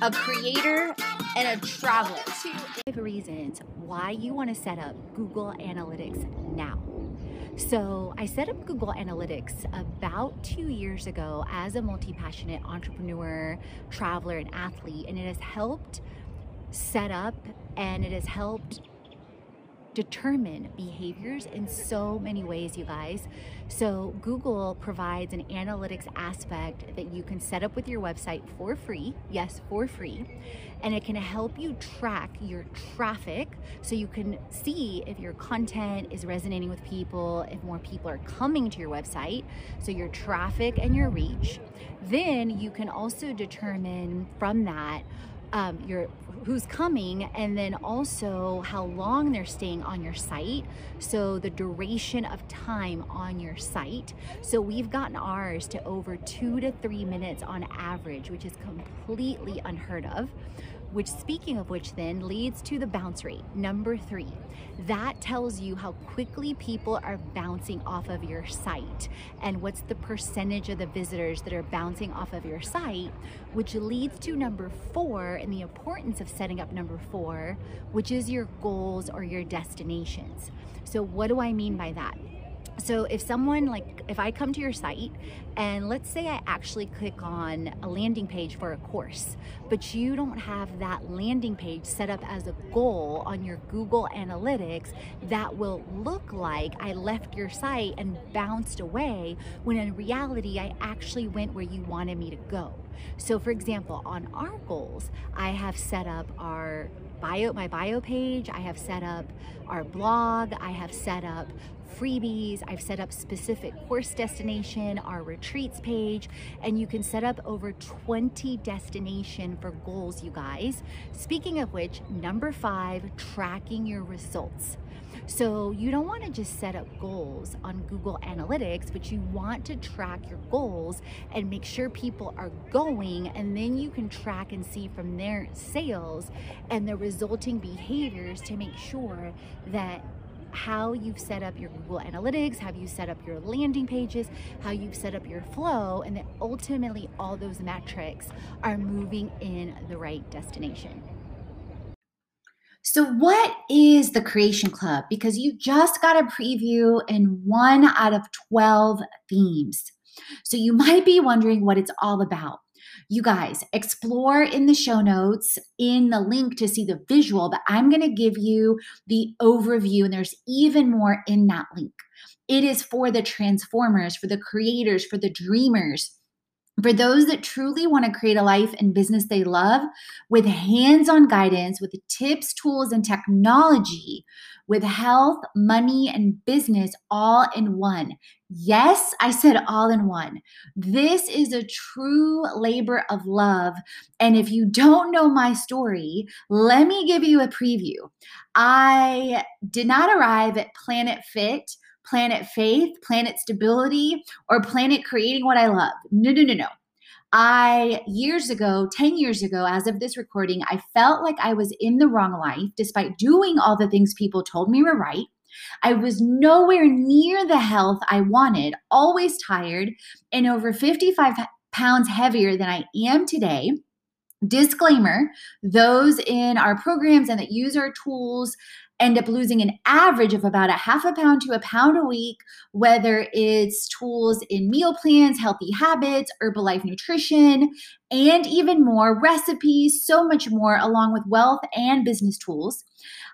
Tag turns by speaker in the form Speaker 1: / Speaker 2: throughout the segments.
Speaker 1: a creator, and a traveler. Five reasons why you want to set up Google Analytics now. So, I set up Google Analytics about two years ago as a multi passionate entrepreneur, traveler, and athlete, and it has helped set up and it has helped determine behaviors in so many ways, you guys. So, Google provides an analytics aspect that you can set up with your website for free. Yes, for free. And it can help you track your traffic so you can see if your content is resonating with people, if more people are coming to your website. So, your traffic and your reach. Then you can also determine from that um, your who's coming and then also how long they're staying on your site. So the duration of time on your site. So we've gotten ours to over two to three minutes on average which is completely unheard of which speaking of which then leads to the bounce rate number three. That tells you how quickly people are bouncing off of your site. And what's the percentage of the visitors that are bouncing off of your site which leads to number four and the importance of setting up number four which is your goals or your destinations. So what do i mean by that so if someone like if I come to your site and let's say I actually click on a landing page for a course, but you don't have that landing page set up as a goal on your Google Analytics, that will look like I left your site and bounced away when in reality I actually went where you wanted me to go. So for example, on our goals, I have set up our bio my bio page, I have set up our blog, I have set up freebies. I've set up specific course destination, our retreats page, and you can set up over 20 destination for goals, you guys. Speaking of which, number five, tracking your results. So you don't want to just set up goals on Google Analytics, but you want to track your goals and make sure people are going, and then you can track and see from their sales and the resulting behaviors to make sure that how you've set up your Google Analytics, how you set up your landing pages, how you've set up your flow, and that ultimately all those metrics are moving in the right destination. So, what is the Creation Club? Because you just got a preview in one out of 12 themes. So, you might be wondering what it's all about. You guys, explore in the show notes in the link to see the visual, but I'm going to give you the overview, and there's even more in that link. It is for the transformers, for the creators, for the dreamers. For those that truly want to create a life and business they love with hands on guidance, with tips, tools, and technology, with health, money, and business all in one. Yes, I said all in one. This is a true labor of love. And if you don't know my story, let me give you a preview. I did not arrive at Planet Fit, Planet Faith, Planet Stability, or Planet Creating What I Love. No, no, no, no. I, years ago, 10 years ago, as of this recording, I felt like I was in the wrong life despite doing all the things people told me were right. I was nowhere near the health I wanted, always tired, and over 55 pounds heavier than I am today. Disclaimer those in our programs and that use our tools end up losing an average of about a half a pound to a pound a week, whether it's tools in meal plans, healthy habits, Herbalife nutrition, and even more recipes, so much more, along with wealth and business tools.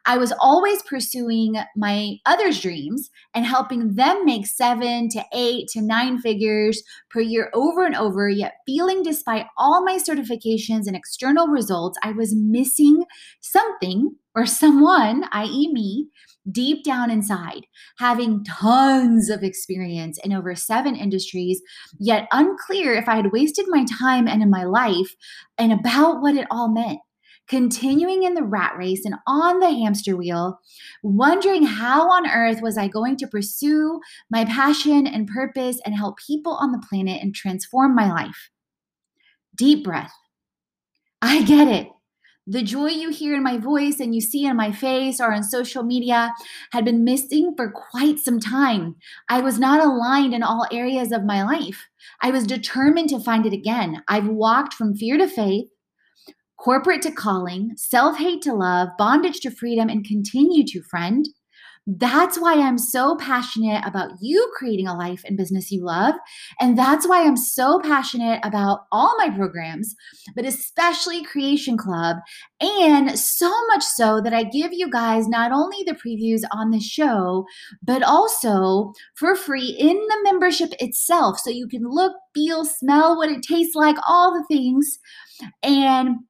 Speaker 1: I was always pursuing my others' dreams and helping them make seven to eight to nine figures per year over and over, yet feeling despite all my certifications and external results, I was missing something or someone, i.e., me, deep down inside, having tons of experience in over seven industries, yet unclear if I had wasted my time and in my life and about what it all meant continuing in the rat race and on the hamster wheel, wondering how on earth was I going to pursue my passion and purpose and help people on the planet and transform my life. Deep breath. I get it. The joy you hear in my voice and you see in my face or on social media had been missing for quite some time. I was not aligned in all areas of my life. I was determined to find it again. I've walked from fear to faith, corporate to calling, self hate to love, bondage to freedom, and continue to, friend. That's why I'm so passionate about you creating a life and business you love. And that's why I'm so passionate about all my programs, but especially Creation Club. And so much so that I give you guys not only the previews on the show, but also for free in the membership itself. So you can look, feel, smell what it tastes like, all the things. And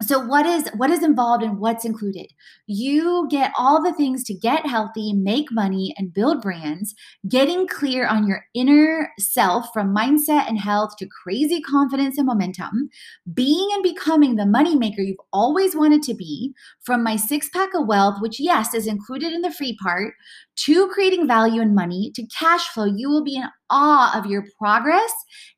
Speaker 1: so what is what is involved and what's included? You get all the things to get healthy make money and build brands getting clear on your inner self from mindset and health to crazy confidence and momentum being and becoming the money maker you've always wanted to be from my six pack of wealth which yes is included in the free part to creating value and money to cash flow you will be in awe of your progress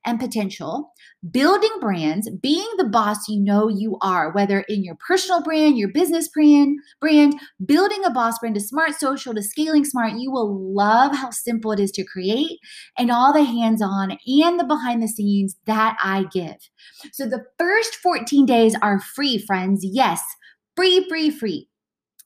Speaker 1: and potential building brands, being the boss you know you are, whether in your personal brand, your business brand, brand, building a boss brand to smart social to scaling smart, you will love how simple it is to create and all the hands-on and the behind the scenes that I give. So the first 14 days are free, friends. Yes, free, free, free.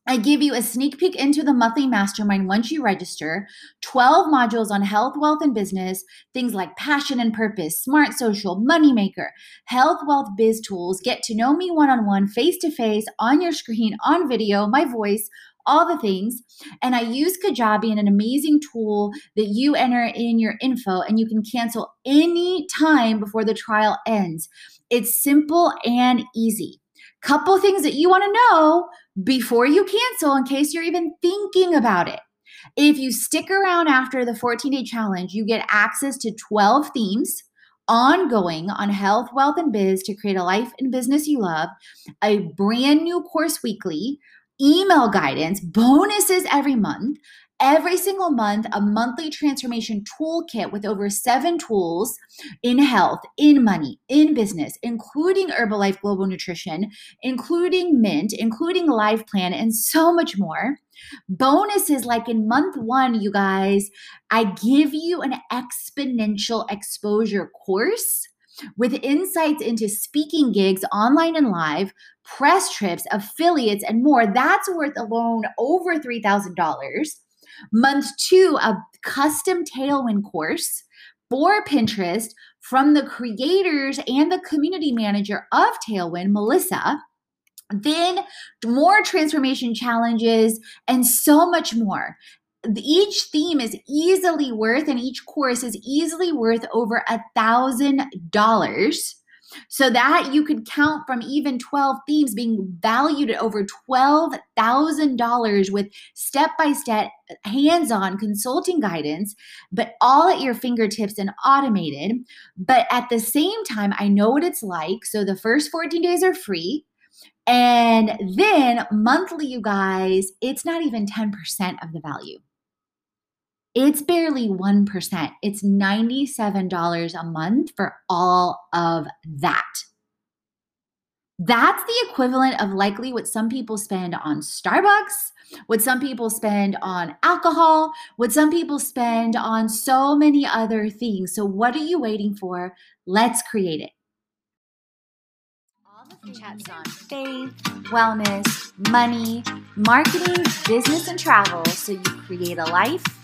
Speaker 1: I give you a sneak peek into the monthly mastermind once you register, 12 modules on health, wealth, and business, things like passion and purpose, smart social, moneymaker, health, wealth, biz tools. Get to know me one on one, face to face, on your screen, on video, my voice, all the things. And I use Kajabi and an amazing tool that you enter in your info and you can cancel any time before the trial ends. It's simple and easy. Couple things that you want to know before you cancel in case you're even thinking about it. If you stick around after the 14 day challenge, you get access to 12 themes ongoing on health, wealth, and biz to create a life and business you love, a brand new course weekly, email guidance, bonuses every month, every single month a monthly transformation toolkit with over seven tools in health, in money, in business, including Herbalife Global Nutrition, including Mint, including Life Plan, and so much more. Bonuses like in month one, you guys, I give you an exponential exposure course with insights into speaking gigs online and live, press trips, affiliates, and more. That's worth alone over $3,000. Month two, a custom Tailwind course for Pinterest from the creators and the community manager of Tailwind, Melissa. Then more transformation challenges and so much more. Each theme is easily worth, and each course is easily worth over a thousand dollars so that you could count from even 12 themes being valued at over $12,000 with step by step, hands on consulting guidance, but all at your fingertips and automated. But at the same time, I know what it's like. So the first 14 days are free. And then monthly, you guys, it's not even 10% of the value. It's barely 1%. It's $97 a month for all of that. That's the equivalent of likely what some people spend on Starbucks, what some people spend on alcohol, what some people spend on so many other things. So, what are you waiting for? Let's create it. All the chats on faith, wellness, money, marketing, business, and travel so you create a life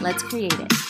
Speaker 1: Let's create it.